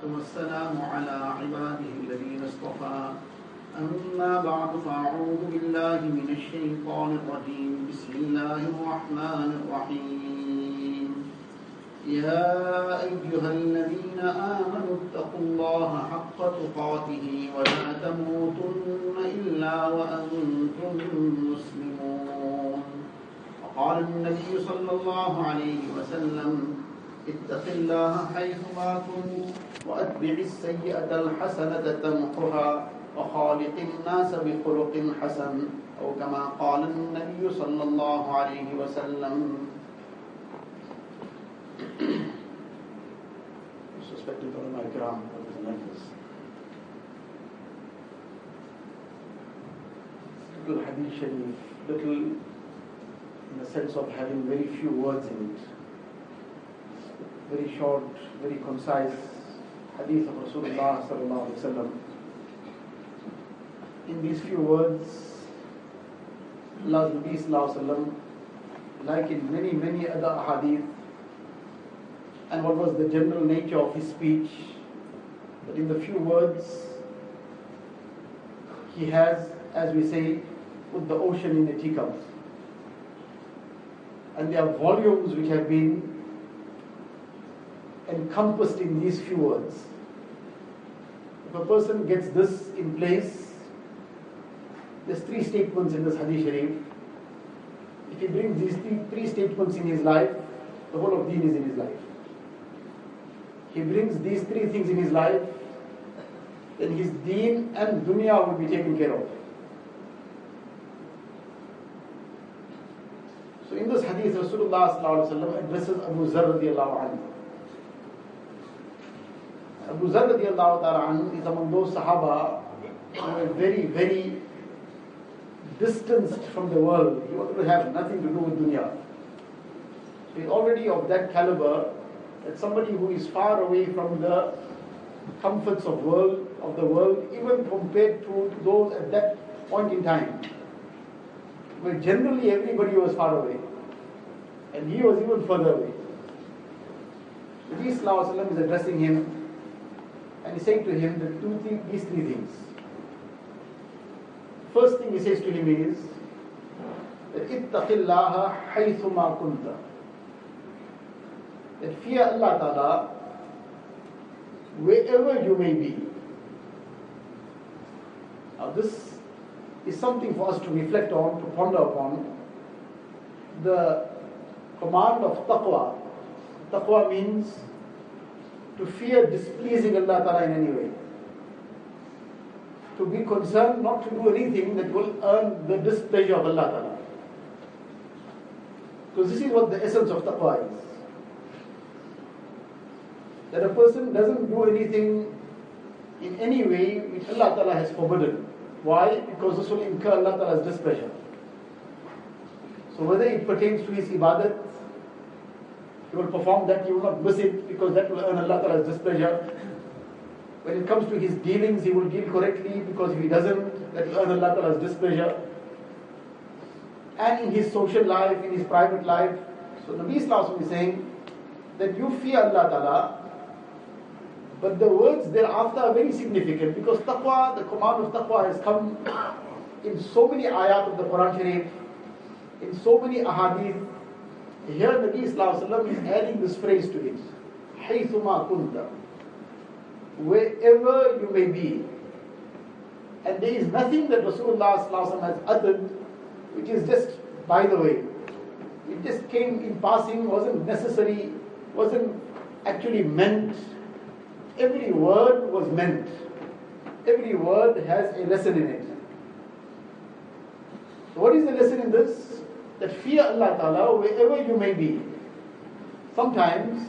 والسلام على عباده الذين اصطفى. أما بعد فأعوذ بالله من الشيطان الرجيم. بسم الله الرحمن الرحيم. يا أيها الذين آمنوا اتقوا الله حق تقاته ولا تموتن إلا وأنتم مسلمون. وقال النبي صلى الله عليه وسلم اتق الله حيثما كنت وأتبع السيئة الحسنة تمحها وخالق الناس بخلق حسن أو كما قال النبي صلى الله عليه وسلم. Little hadith sharif, little in the sense of having very few words in it. Very short, very concise hadith of Rasulullah sallallahu alaihi wasallam. In these few words, Allah's sallallahu alaihi wasallam, like in many, many other hadith, and what was the general nature of his speech, but in the few words, he has, as we say, put the ocean in a teacup. And there are volumes which have been encompassed in these few words. If a person gets this in place, there's three statements in this Hadith Sharif. If he brings these three, three statements in his life, the whole of deen is in his life. He brings these three things in his life, then his deen and dunya will be taken care of. So in this hadith, Rasulullah addresses Abu Zar radiallahu anhu. Abu Zar is among those Sahaba who were very, very distanced from the world. He wanted to have nothing to do with dunya. So he's already of that caliber that somebody who is far away from the comforts of world of the world, even compared to those at that point in time, where generally everybody was far away, and he was even further away. Nabi Sallallahu is addressing him, and he's saying to him that two th- these three things. First thing he says to him is that ittaqillaha haythuma kunta. That fear Allah Ta'ala wherever you may be. Now this is something for us to reflect on, to ponder upon. The command of taqwa. Taqwa means to fear displeasing Allah Ta'ala in any way. To be concerned not to do anything that will earn the displeasure of Allah Ta'ala. Because this is what the essence of taqwa is. That a person doesn't do anything in any way which Allah Ta'ala has forbidden. Why? Because this will incur Allah Ta'ala's displeasure. So whether it pertains to his ibadat, he will perform that, he will not miss it because that will earn Allah Ta'ala's displeasure. When it comes to his dealings, he will deal correctly because if he doesn't, that will earn Allah Ta'ala's displeasure. And in his social life, in his private life. So Nabi Islam is saying that you fear Allah Ta'ala, but the words thereafter are very significant because taqwa, the command of taqwa has come in so many ayat of the Quran Sharif, in so many ahadith. Here Nabi Islam is adding this phrase to it. Haythuma kunta. Wherever you may be. And there is nothing that Rasulullah has uttered which is just by the way. It just came in passing, wasn't necessary, wasn't actually meant. Every word was meant. Every word has a lesson in it. So what is the lesson in this? That fear Allah Ta'ala wherever you may be. Sometimes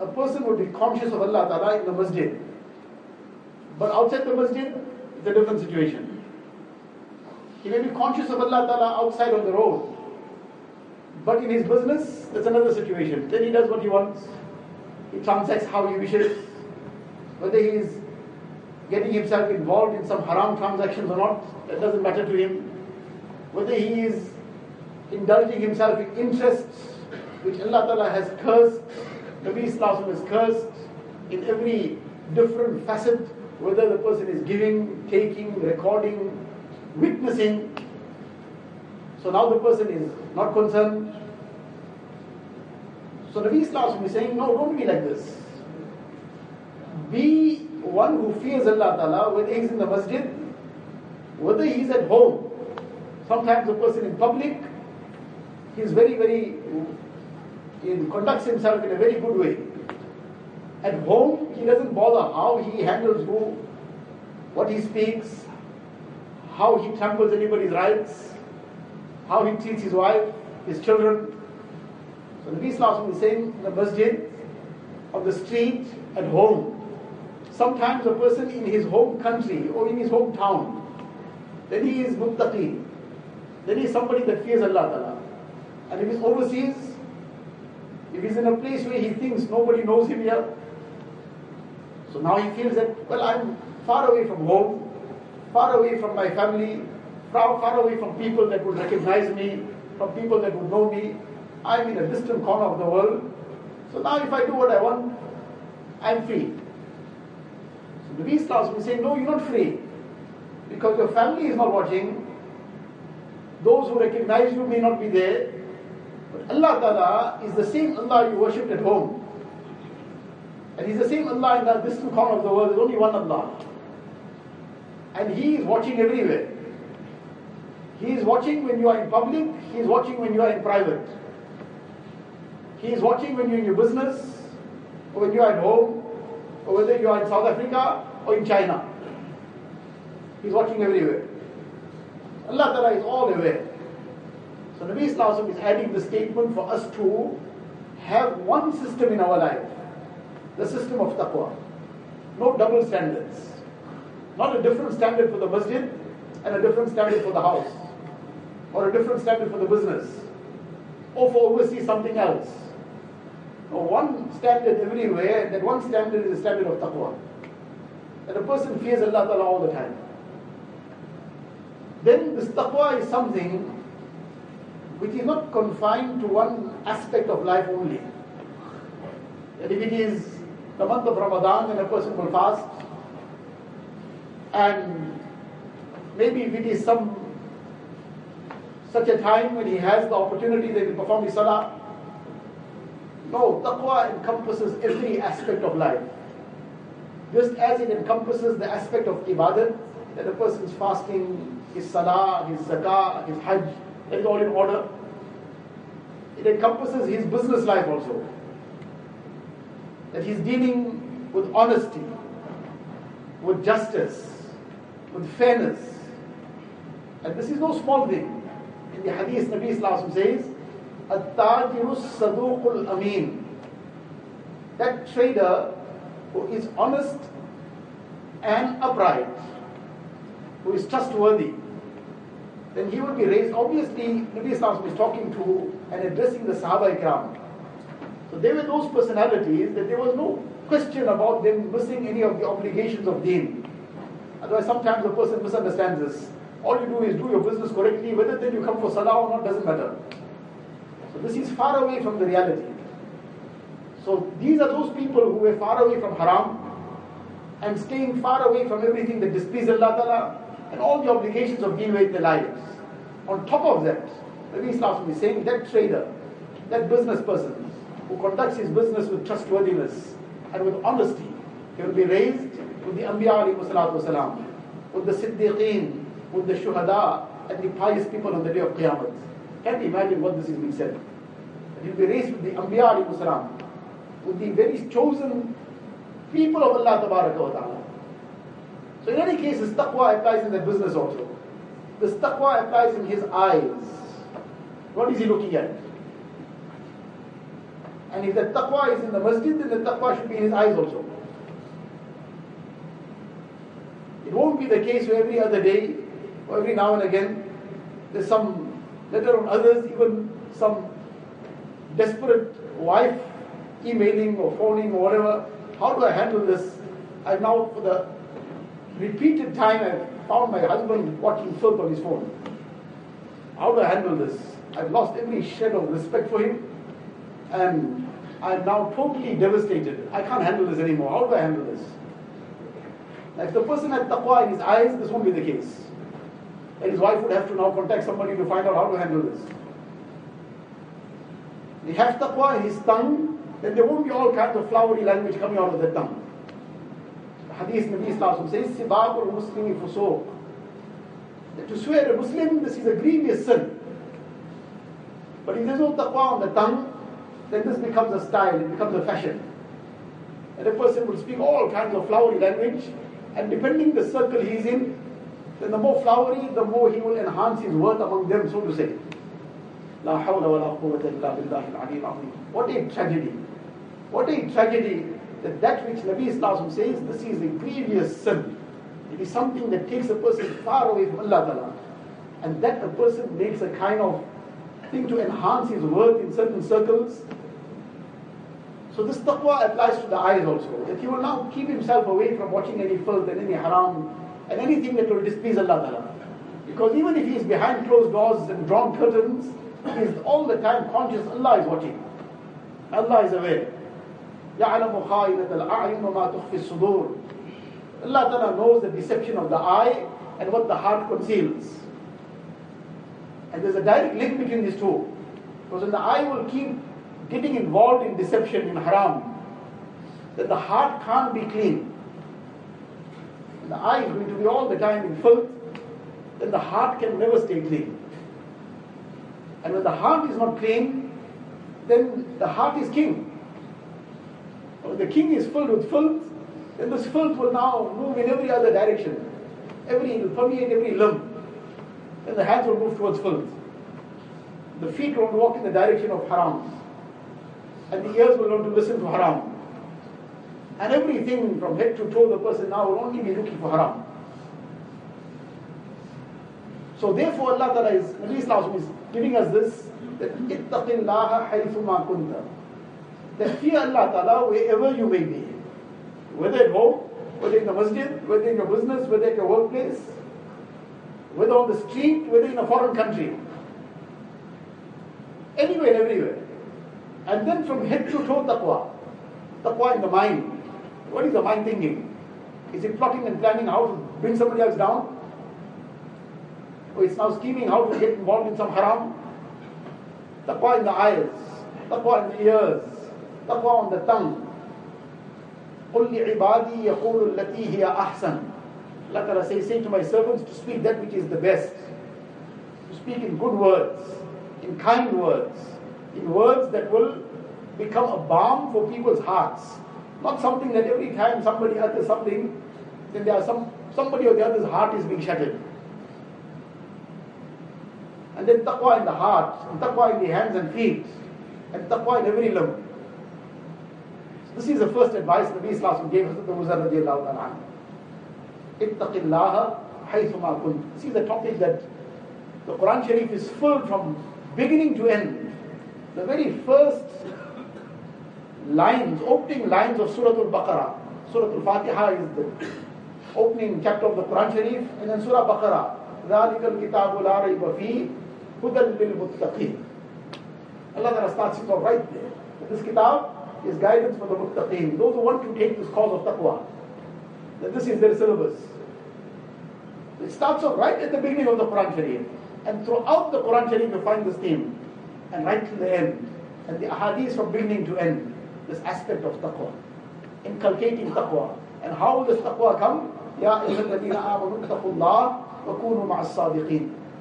a person would be conscious of Allah Ta'ala in the masjid. But outside the masjid, it's a different situation. He may be conscious of Allah Ta'ala outside on the road. But in his business, that's another situation. Then he does what he wants. He transacts how he wishes. Whether he is getting himself involved in some haram transactions or not, that doesn't matter to him. Whether he is indulging himself in interests which Allah Ta'ala has cursed, Nabi Islam has cursed in every different facet, whether the person is giving, taking, recording, witnessing. So now the person is not concerned. So Nabi Islam is saying, no, don't be like this. Be one who fears Allah Ta'ala, whether he's in the masjid, whether he's at home. Sometimes a person in public, he's very, very, he conducts himself in a very good way. At home, he doesn't bother how he handles who, what he speaks, how he tramples anybody's rights, how he treats his wife, his children. So the Islam is saying in the masjid, on the street, at home. Sometimes a person in his home country or in his hometown, then he is muttaqi. Then he is somebody that fears Allah Ta'ala. And if he's overseas, if he's in a place where he thinks nobody knows him here, so now he feels that, well, I'm far away from home, far away from my family, far, far away from people that would recognize me, from people that would know me. I'm in a distant corner of the world. So now if I do what I want, I'm free. So the Islam is saying, no, you're not free. Because your family is not watching. Those who recognize you may not be there. Allah Ta'ala is the same Allah you worshipped at home. And He's the same Allah in that distant corner of the world. There's only one Allah. And He is watching everywhere. He is watching when you are in public, He is watching when you are in private. He is watching when you're in your business, or when you are at home, or whether you are in South Africa or in China. He's watching everywhere. Allah Ta'ala is all aware. So Nabi Islam is adding the statement for us to have one system in our life the system of taqwa. No double standards. Not a different standard for the masjid and a different standard for the house. Or a different standard for the business. Or for overseas something else. No, one standard everywhere, that one standard is the standard of taqwa. That a person fears Allah all the time. Then this taqwa is something which is not confined to one aspect of life only. That if it is the month of Ramadan and a person will fast, and maybe if it is some such a time when he has the opportunity that he perform his salah. No, taqwa encompasses every aspect of life. Just as it encompasses the aspect of ibadah, that a person is fasting, his salah, his zakah, his hajj, is all in order. It encompasses his business life also that he's dealing with honesty, with justice, with fairness. And this is no small thing. In the hadith, Nabi Islam says, At-tajiru saduqul ameen. That trader who is honest and upright, who is trustworthy, then he would be raised. Obviously, Nabi Islam is talking to and addressing the Sahaba Ikram. So they were those personalities that there was no question about them missing any of the obligations of deen. Otherwise, sometimes a person misunderstands this. All you do is do your business correctly, whether then you come for salah or not doesn't matter. So this is far away from the reality. So these are those people who were far away from haram and staying far away from everything that displeases Allah Ta'ala and all the obligations of deen with their lives. On top of that, Nabi Islam is saying that trader, that business person, who conducts his business with trustworthiness and with honesty, he will be raised with the Anbiya wasalam, with the Siddiqeen, with the Shuhada, and the pious people on the day of Qiyamah. Can't imagine what this is being said. He will be raised with the Anbiya wasalam, with the very chosen people of Allah Ta'ala. So in any case, this taqwa applies in the business also. This taqwa applies in his eyes. What is he looking at? And if the taqwa is in the masjid, then the taqwa should be in his eyes also. It won't be the case where every other day or every now and again there's some, letter on others, even some desperate wife emailing or phoning or whatever. How do I handle this? I've now, for the repeated time, I've found my husband watching filth on his phone. How do I handle this? I've lost every shred of respect for him and I'm now totally devastated. I can't handle this anymore. How do I handle this? Now, if the person had taqwa in his eyes, this won't be the case. And his wife would have to now contact somebody to find out how to handle this. He has taqwa in his tongue, then there won't be all kinds of flowery language coming out of the tongue. Hadith Nabi Islam says, Sibabul Muslimi fusuq. That to swear a Muslim, this is a grievous sin. But if there's no taqwa on the tongue, then this becomes a style, it becomes a fashion. And a person will speak all kinds of flowery language, and depending the circle he's in, then the more flowery, the more he will enhance his worth among them, so to say. La hawla wa la quwwata illa billahi al What a tragedy. What a tragedy that that which Nabi Islam says, this is a grievous sin. It is something that takes a person far away from Allah Ta'ala. And that a person makes a kind of thing to enhance his worth in certain circles. So this taqwa applies to the eyes also. That he will now keep himself away from watching any filth and any haram and anything that will displease Allah Ta'ala. Because even if he is behind closed doors and drawn curtains, he is all the time conscious Allah is watching. Allah is aware. يعلم خائنة الأعين وما تخفي الصدور Allah Ta'ala knows the deception of the eye and what the heart conceals. And there's a direct link between these two. Because when the eye will keep getting involved in deception, in haram, then the heart can't be clean. And the eye is going to be all the time in filth, then the heart can never stay clean. And when the heart is not clean, then the heart is king. Oh, the king is filled with filth, then this filth will now move in every other direction. Every, it will permeate every limb. Then the hands will move towards filth. The feet won't walk in the direction of haram. And the ears will not listen to haram. And everything from head to toe, the person now will only be looking for haram. So therefore Allah Ta'ala is, Nabi Islam is giving us this, that, ittaqillaha haythuma kunta. That fear Allah Ta'ala wherever you may be. Whether at home, whether in the masjid, whether in your business, whether at your workplace, whether on the street, whether in a foreign country. Anywhere everywhere. And then from head to toe taqwa. Taqwa in the mind. What is the mind thinking? Is it plotting and planning how to bring somebody else down? Or it's now scheming how to get involved in some haram? Taqwa in the eyes, taqwa in the ears, taqwa on the tongue. قل لعبادي يقول التي هي أحسن Allah Ta'ala says, say to my servants to speak that which is the best. To speak in good words, in kind words, in words that will become a balm for people's hearts. Not something that every time somebody utters something, then there are some somebody or the other's heart is being shattered. And then taqwa in the heart, and taqwa in the hands and feet, and taqwa in every limb. This is the first advice Nabi Islam gave us to the radiallahu ta'ala. اتق الله حيثما كنت. See the topic that the Quran Sharif is full from beginning to end. The very first lines, opening lines of Surah Al-Baqarah. Surah Al-Fatiha is the opening chapter of the Quran Sharif, and then Surah Baqarah. ذَلِكَ الْكِتَابُ لَا رَيْبَ فِيهِ هُدًى لِلْمُتَّقِينَ Allah Ta'ala starts it off right there. This kitab is guidance for the muttaqeen, those who want to take this cause of taqwa. That this is their syllabus. It starts off right at the beginning of the Quran Sharif. And throughout the Quran Sharif you find this theme. And right to the end. And the ahadith from beginning to end. This aspect of taqwa. Inculcating taqwa. And how will this taqwa come? Ya ayyuhalladhina amanu taqullah wa.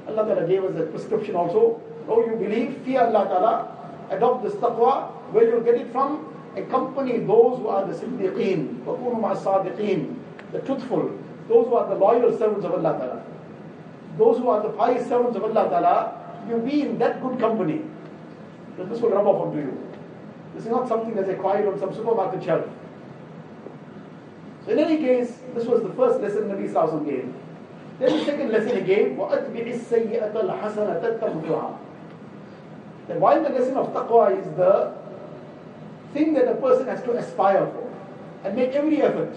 Allah Ta'ala gave us that prescription also. Oh, you believe, fear Allah Ta'ala, adopt this taqwa. Where you get it from? Accompany those who are the siddiqeen. Wa kunu ma'as sadiqeen. The truthful. Those who are the loyal servants of Allah Ta'ala. Those who are the pious servants of Allah Ta'ala, you be in that good company. Then this will rub off onto you. This is not something that's acquired on some supermarket shelf. So in any case, this was the first lesson Nabi Sallallahu gave. Then the second lesson he gave, وَأَتْبِعِ السَّيِّئَةَ الْحَسَنَةَ تَمْحُهَا That while the lesson of taqwa is the thing that a person has to aspire for and make every effort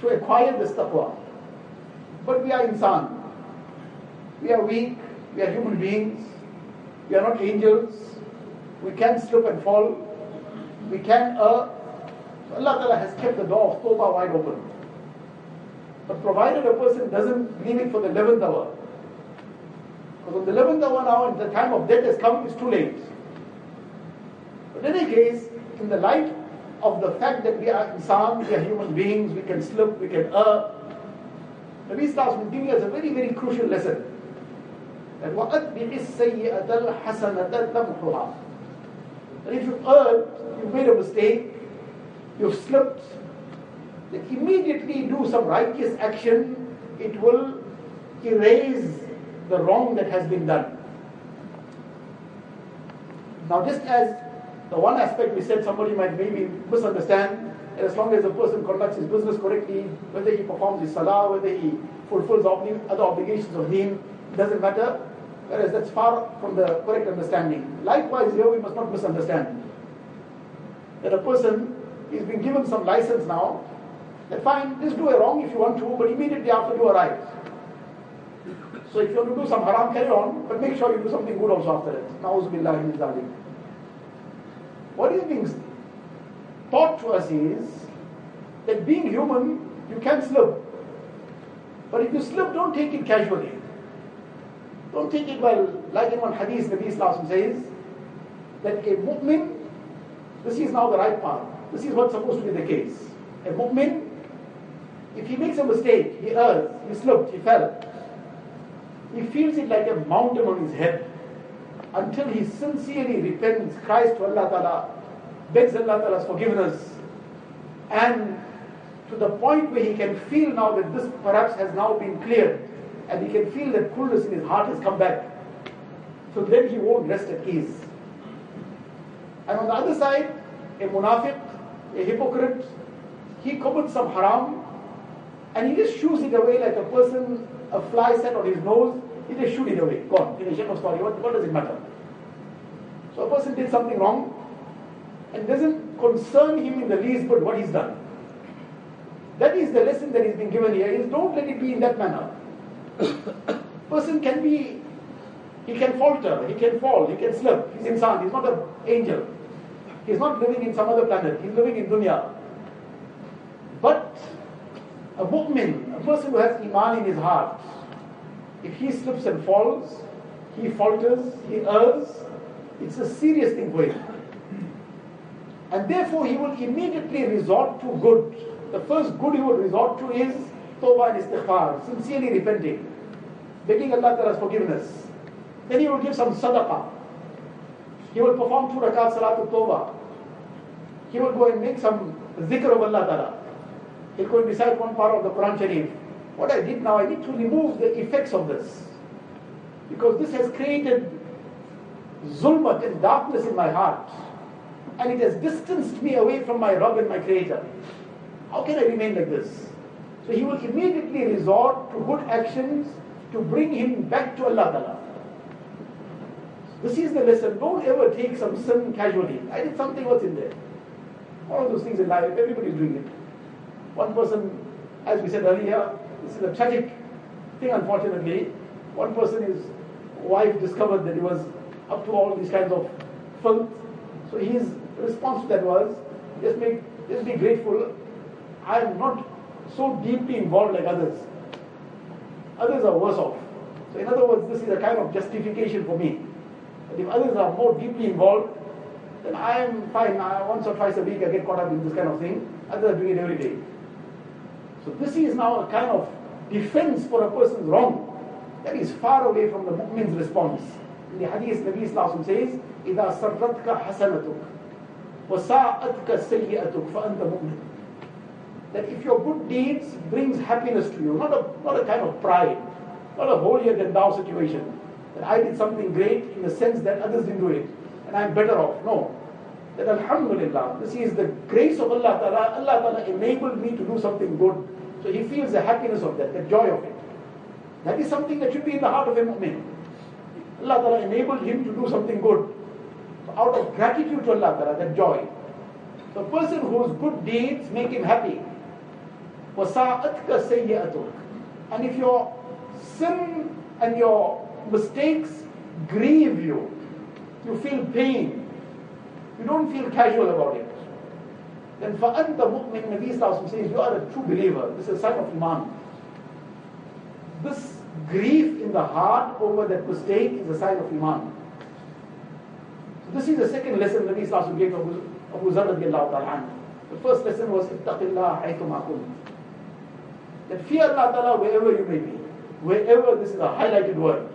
to acquire this taqwa. But we are insan. We are weak. We are human beings. We are not angels. We can slip and fall. We can err. So Allah Ta'ala has kept the door of tawbah wide open. But provided a person doesn't leave it for the 11th hour, because on the 11th hour now, and the time of death has come, it's too late. But in any case, in the light of the fact that we are insan, we are human beings, we can slip, we can err, Nabi Sallallahu giving us a very, very crucial lesson. That وَأَتْبِعِ السَّيِّئَةَ الْحَسَنَةَ تَمْحُهَا That if you've erred, you've made a mistake, you've slipped, then immediately do some righteous action, it will erase the wrong that has been done. Now, just as the one aspect we said somebody might maybe misunderstand, and as long as a person conducts his business correctly, whether he performs his salah, whether he fulfills other obligations of deen, doesn't matter. Whereas that's far from the correct understanding. Likewise, here we must not misunderstand that a person is being given some license now, that fine, just do a wrong if you want to, but immediately after do a right. So if you want to do some haram, carry on, but make sure you do something good also after it. Na'uzubillah min What is being taught to us is that being human, you can slip. But if you slip, don't take it casually. Don't take it well, like in one hadith, Nabi Islam says that a mu'min, this is now the right path. This is what's supposed to be the case. A mu'min, if he makes a mistake, he errs, he slipped, he fell, he feels it like a mountain on his head until he sincerely repents, cries to Allah Ta'ala, begs Allah Ta'ala's forgiveness, and to the point where he can feel now that this perhaps has now been cleared, and he can feel that coolness in his heart has come back. So then he won't rest at ease. And on the other side, a munafiq, a hypocrite, he commits some haram, and he just shoos it away like a person, a fly set on his nose, he just shoot it away. Gone. Finish end of story. What, what does it matter? So a person did something wrong, and doesn't concern him in the least but what he's done. That is the lesson that is being given here, is don't let it be in that manner. Person can be, he can falter, he can fall, he can slip. He's insan, he's not an angel. He's not living in some other planet, he's living in dunya. But a mu'min, a person who has iman in his heart, if he slips and falls, he falters, he errs, it's a serious thing for him. And therefore he will immediately resort to good. The first good he will resort to is tawbah and istighfar, sincerely repenting, begging Allah Ta'ala's forgiveness. Then he will give some sadaqah. He will perform two rakat salatul tawbah. He will go and make some zikr of Allah Ta'ala. He'll go and recite one part of the Quran Sharif. What I did now, I need to remove the effects of this. Because this has created zulmat and darkness in my heart and it has distanced me away from my Rabb and my Creator. How can I remain like this? So he will immediately resort to good actions to bring him back to Allah Ta'ala. This is the lesson. Don't ever take some sin casually. I did something, what's in there? One of those things in life, everybody is doing it. One person, as we said earlier, this is a tragic thing unfortunately. One person, his wife discovered that he was up to all these kinds of filth. So his response to that was, just make, just be grateful. I am not so deeply involved like others. Others are worse off. So in other words, this is a kind of justification for me. But if others are more deeply involved, then I am fine. I, once or twice a week I get caught up in this kind of thing. Others are doing it every day. So this is now a kind of defense for a person's wrong. That is far away from the mu'min's response. In the hadith, Nabi Sallallahu says, إِذَا سَرَّتْكَ حَسَنَتُكَ وَسَاءَتْكَ سَيِّئَتُكَ فَأَنْتَ مُؤْمِنٌ That if your good deeds brings happiness to you, not a, not a kind of pride, not a holier than thou situation, that I did something great in the sense that others didn't do it, and I'm better off. No. That Alhamdulillah, this is the grace of Allah Ta'ala, Allah Ta'ala enabled me to do something good. So he feels the happiness of that, the joy of it. That is something that should be in the heart of a mu'min. Allah Ta'ala enabled him to do something good out of gratitude to Allah Ta'ala, that joy. The person whose good deeds make him happy. وَسَاءَتْكَ سَيِّئَتُكَ And if your sin and your mistakes grieve you, you feel pain, you don't feel casual about it, then فَأَنْتَ مُؤْمِن Nabi Sallallahu says, you are a true believer. This is a sign of Iman. this grief in the heart over that mistake is a sign of Iman. So this is the second lesson Nabi Sallallahu gave Abu, Abu Zar ta'ala The first lesson was Ittaqillah haythuma That fear Allah ta'ala wherever you may be. Wherever this is a highlighted word.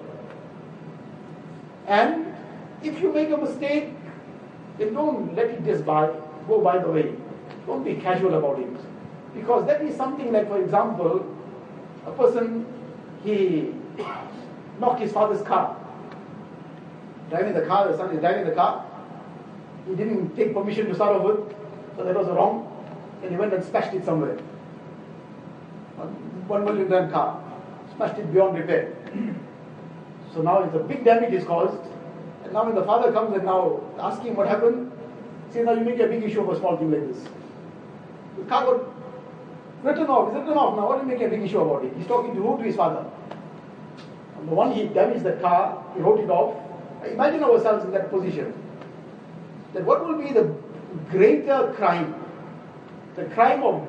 And if you make a mistake, then don't let it just by, go by the way. Don't be casual about it. Because that is something like, for example, a person, he knocked his father's car. Driving the car, the son is driving the car. He didn't take permission to start off with, so that was wrong. And he went and smashed it somewhere. One million rand car. Smashed it beyond repair. So now it's a big damage is caused. And now when the father comes and now asking what happened, see now you make a big issue of a small thing like this. Car got written off, it's written off now, what do you make a big issue about it? He's talking to who? To his father. On the one he damaged the car, he wrote it off. Imagine ourselves in that position. That what will be the greater crime? The crime of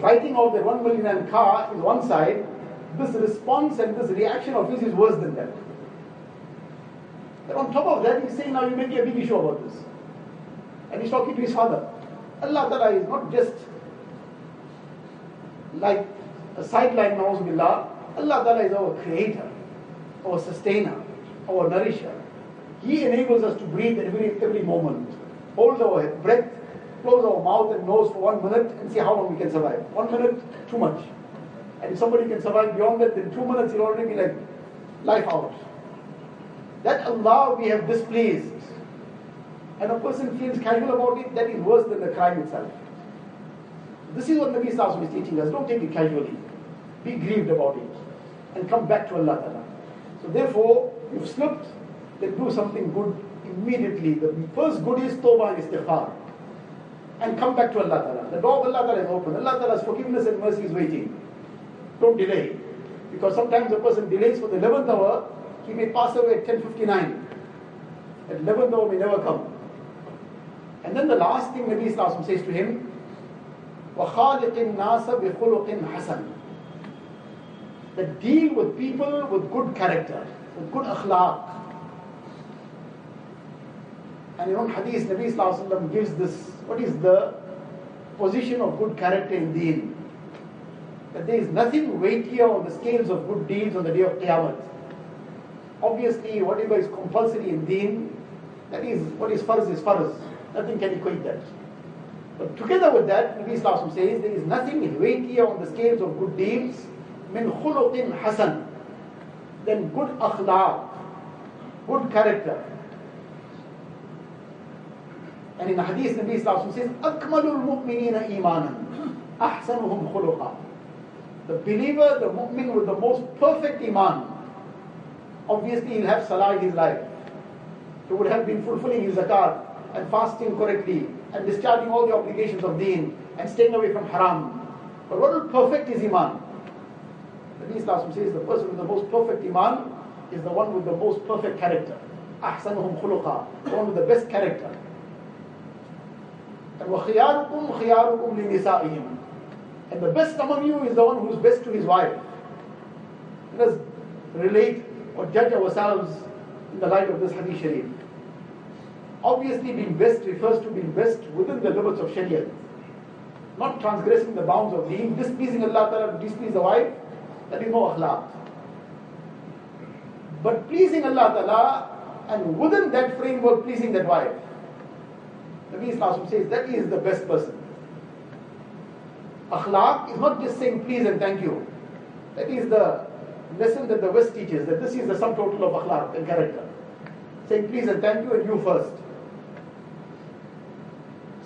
writing off the one million and car is one side, this response and this reaction of his is worse than that. Then on top of that, he's saying, now you're making a big issue about this. And he's talking to his father. Allah Ta'ala is not just like a sideline, Billah. Allah Ta'ala is our creator, our sustainer, our nourisher. He enables us to breathe every, every moment. Hold our breath, close our mouth and nose for one minute and see how long we can survive. One minute, too much. And if somebody can survive beyond that, then two minutes he'll already be like life out that Allah we have displeased, and a person feels casual about it, that is worse than the crime itself. This is what Nabi Sallallahu is teaching us. Don't take it casually. Be grieved about it. And come back to Allah Ta'ala. So therefore, you've slipped, then do something good immediately. The first good is tawbah and istighfar. And come back to Allah Ta'ala. The door of Allah Ta'ala is open. Allah Ta'ala's forgiveness and mercy is waiting. Don't delay. Because sometimes a person delays for the 11th hour, he may pass away at 10.59. At 11th hour may never come. And then the last thing Nabi Islam says to him, وَخَالِقِ النَّاسَ بِخُلُقٍ حَسَنٍ That deal with people with good character, with good akhlaq. And in one hadith, Nabi Islam gives this, what is the position of good character in deen? That there is nothing weightier on the scales of good deeds on the day of Qiyamah Obviously, whatever is compulsory in deen, that is what is farz is farz. Nothing can equate that. But together with that, Nabi Islam says there is nothing weightier on the scales of good deeds min khuluqin hasan than good akhlaq, good character. And in the hadith, Nabi Islam says, أكمل المؤمنين إيمانا أحسنهم خلقا. The believer, the mu'min with the most perfect iman, obviously he'll have salah in his life. He would have been fulfilling his zakat and fasting correctly and discharging all the obligations of deen and staying away from haram. But what will perfect his iman? The Islam says the person with the most perfect iman is the one with the most perfect character. أحسنهم خلقا, the one with the best character. And وَخِيَارُكُمْ خِيَارُكُمْ لِنِسَائِهِمْ And the best among you is the one who is best to his wife. Let us relate or judge ourselves in the light of this hadith sharif. Obviously, being best refers to being best within the limits of Sharia, not transgressing the bounds of deen, displeasing Allah Ta'ala, displease the wife, that is no akhlaq. But pleasing Allah Ta'ala, and within that framework, pleasing that wife. Nabi Islam says that is the best person. Akhlaq is not just saying please and thank you. That is the lesson that the West teaches, that this is the sum total of akhlaq and character. Saying please and thank you and you first.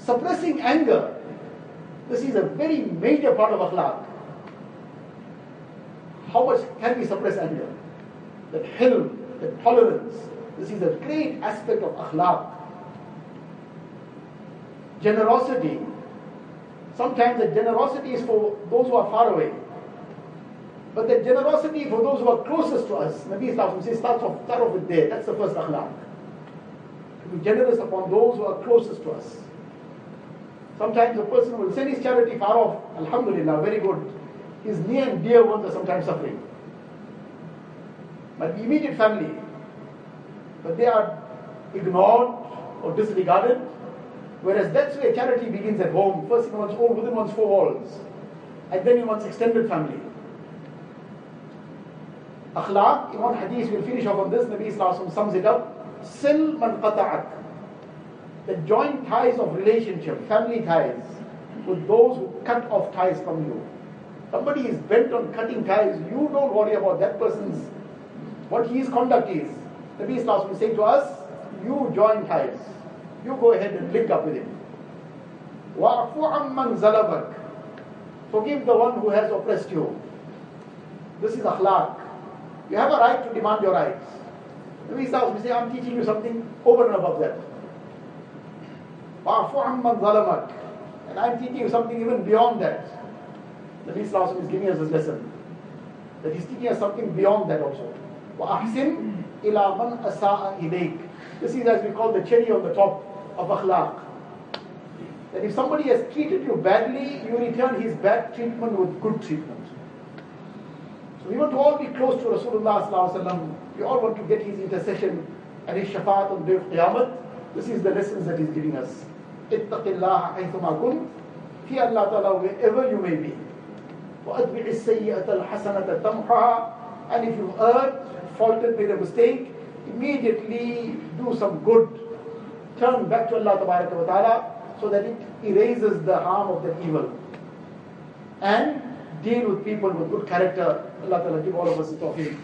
Suppressing anger, this is a very major part of akhlaq. How much can we suppress anger? That hilm, that tolerance, this is a great aspect of akhlaq. Generosity, sometimes the generosity is for those who are far away. But the generosity for those who are closest to us, Nabi Sallallahu says, start off, start off with there. That's the first akhlaq. To be generous upon those who are closest to us. Sometimes a person will send his charity far off, Alhamdulillah, very good. His near and dear ones are sometimes suffering. But be immediate family, but they are ignored or disregarded. Whereas that's where charity begins at home, first in one's own, within one's four walls, and then in one's extended family. Akhlaq, in one hadith, we'll finish off on this, Nabi Islam sums it up. Sil man qata'ak The joint ties of relationship, family ties, with those who cut off ties from you. Somebody is bent on cutting ties, you don't worry about that person's, what his conduct is. Nabi Islam will say to us, you join ties. You go ahead and link up with him. وَعْفُ عَمَّنْ زَلَبَكَ Forgive the one who has oppressed you. This is akhlaq. You have a right to demand your rights. Nabi Sallallahu we say, I'm teaching you something over and above that. وَعْفُ عَمَّنْ ظَلَمَكَ And I'm teaching you something even beyond that. Nabi Sallallahu is giving us this lesson. That he's teaching us something beyond that also. وَأَحْسِنْ إِلَى مَنْ أَسَاءَ إِلَيْكَ This is as we call the cherry on the top of akhlaq. That if somebody has treated you badly, you return his bad treatment with good treatment. So we want to all be close to Rasulullah We all want to get his intercession and his shafaat on the day of Qiyamah. This is the lessons that he's giving us. اتق الله حيثما كنت Fear Allah Ta'ala wherever you may be. وأتبع السيئة الحسنة تمحها And if you've erred, faulted, made a mistake, immediately do some good. Turn back to Allah Ta'ala so that it erases the harm of that evil. And deal with people with good character. Allah Ta'ala give all of us the tawfiq.